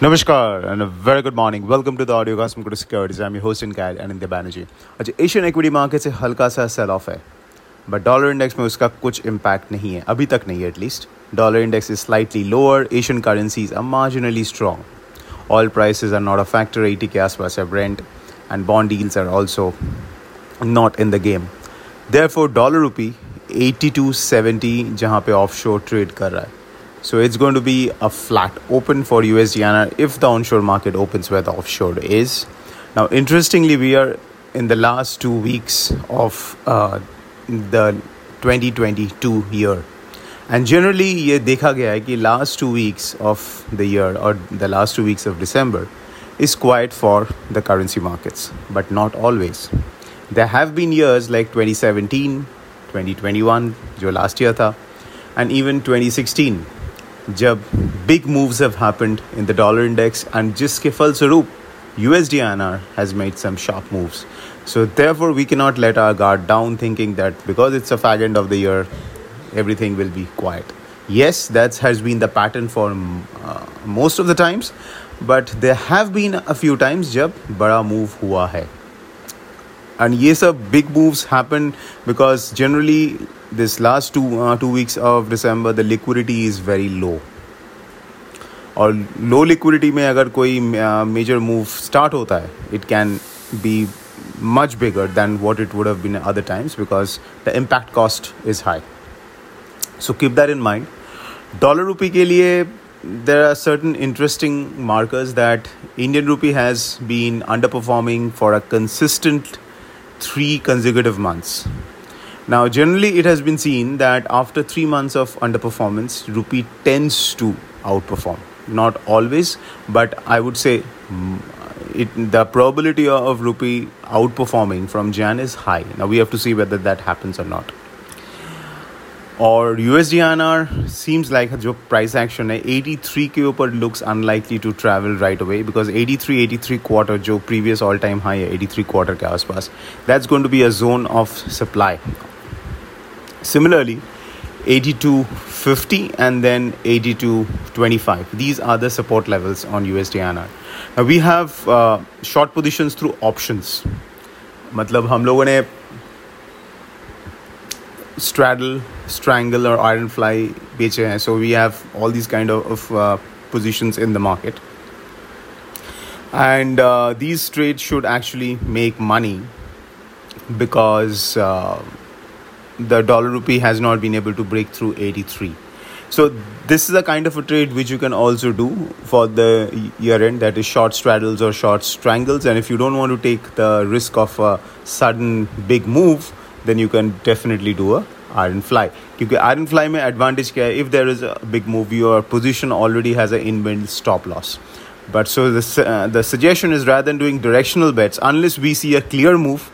Namaskar and a very good morning. Welcome to the audio cast from Securities. I'm your host and Banerjee. अच्छा Asian equity market से हल्का सा sell off है but dollar index में उसका कुछ impact नहीं है, अभी तक नहीं है at least dollar index is slightly lower Asian currencies are marginally strong oil prices are not a factor eighty के आसपास है Brent and bond deals are also not in the game therefore dollar rupee eighty two seventy जहाँ पे of शोर trade कर रहा है So it's going to be a flat open for USD INR if the onshore market opens where the offshore is. Now, interestingly, we are in the last two weeks of uh, the 2022 year. And generally, ये देखा गया है कि last two weeks of the year or the last two weeks of December is quiet for the currency markets, but not always. There have been years like 2017, 2021, जो last year था, and even 2016 जब big moves have happened in the dollar index and जिसके फलस्वरूप USD has made some sharp moves. So therefore we cannot let our guard down thinking that because it's a fag end of the year, everything will be quiet. Yes, that has been the pattern for uh, most of the times, but there have been a few times जब बड़ा move हुआ है. And yes, a big moves happen because generally this last two uh, two weeks of December the liquidity is very low. और लो liquidity में अगर कोई major move start होता है it can be much bigger than what it would have been at other times because the impact cost is high. So keep that in mind. Dollar rupee ke liye there are certain interesting markers that Indian rupee has been underperforming for a consistent three consecutive months. Now, generally, it has been seen that after three months of underperformance, rupee tends to outperform. Not always, but I would say mm, it, the probability of rupee outperforming from Jan is high. Now, we have to see whether that happens or not. Or USD INR seems like a seems like जो 83 के ऊपर looks unlikely to travel right away because 83 83 quarter, जो previous all time high है 83 quarter के आसपास that's going to be a zone of supply. Similarly, 82.50 and then 82.25. These are the support levels on USD INR. Now we have uh, short positions through options. मतलब हम लोगों ने straddle, strangle or iron fly बेचे हैं. So we have all these kind of, of uh, positions in the market. And uh, these trades should actually make money because uh, the dollar rupee has not been able to break through 83 so this is a kind of a trade which you can also do for the year end that is short straddles or short strangles. And if you don't want to take the risk of a sudden big move then you can definitely do a iron fly. Because iron fly may advantage if there is a big move your position already has an inbuilt stop loss. But so the, uh, the suggestion is rather than doing directional bets unless we see a clear move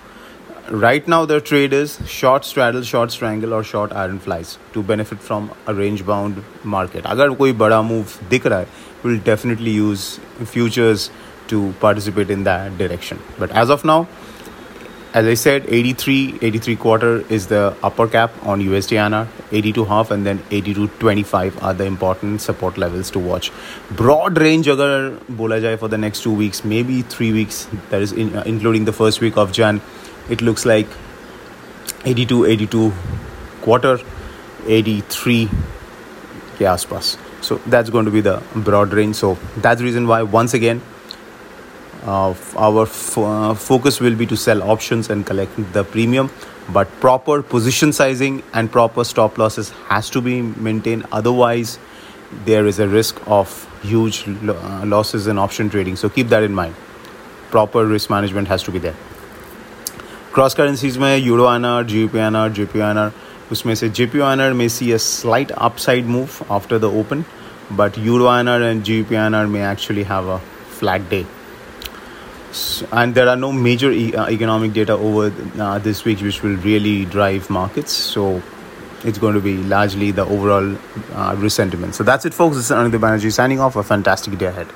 right now their trade is short straddle short strangle or short iron flies to benefit from a range bound market. agar koi bada move hai we'll definitely use futures to participate in that direction. But as of now as I said, 83, 83 quarter is the upper cap on USD INR, 82 half, and then 82 25 are the important support levels to watch. Broad range, agar bola jai for the next two weeks, maybe three weeks, that is in, uh, including the first week of Jan it looks like 82 82 quarter 83 के आसपास so that's going to be the broad range so that's the reason why once again uh, our f- uh, focus will be to sell options and collect the premium but proper position sizing and proper stop losses has to be maintained otherwise there is a risk of huge lo- uh, losses in option trading so keep that in mind proper risk management has to be there Cross currencies में euro N R G P N R G P N R उसमें से G P N R में see a slight upside move after the open but euro N R and G P N R में actually have a flat day. And there are no major e- uh, economic data over uh, this week which will really drive markets. So it's going to be largely the overall uh, risk sentiment. So that's it, folks. This is Anindya Banerjee signing off. A fantastic day ahead.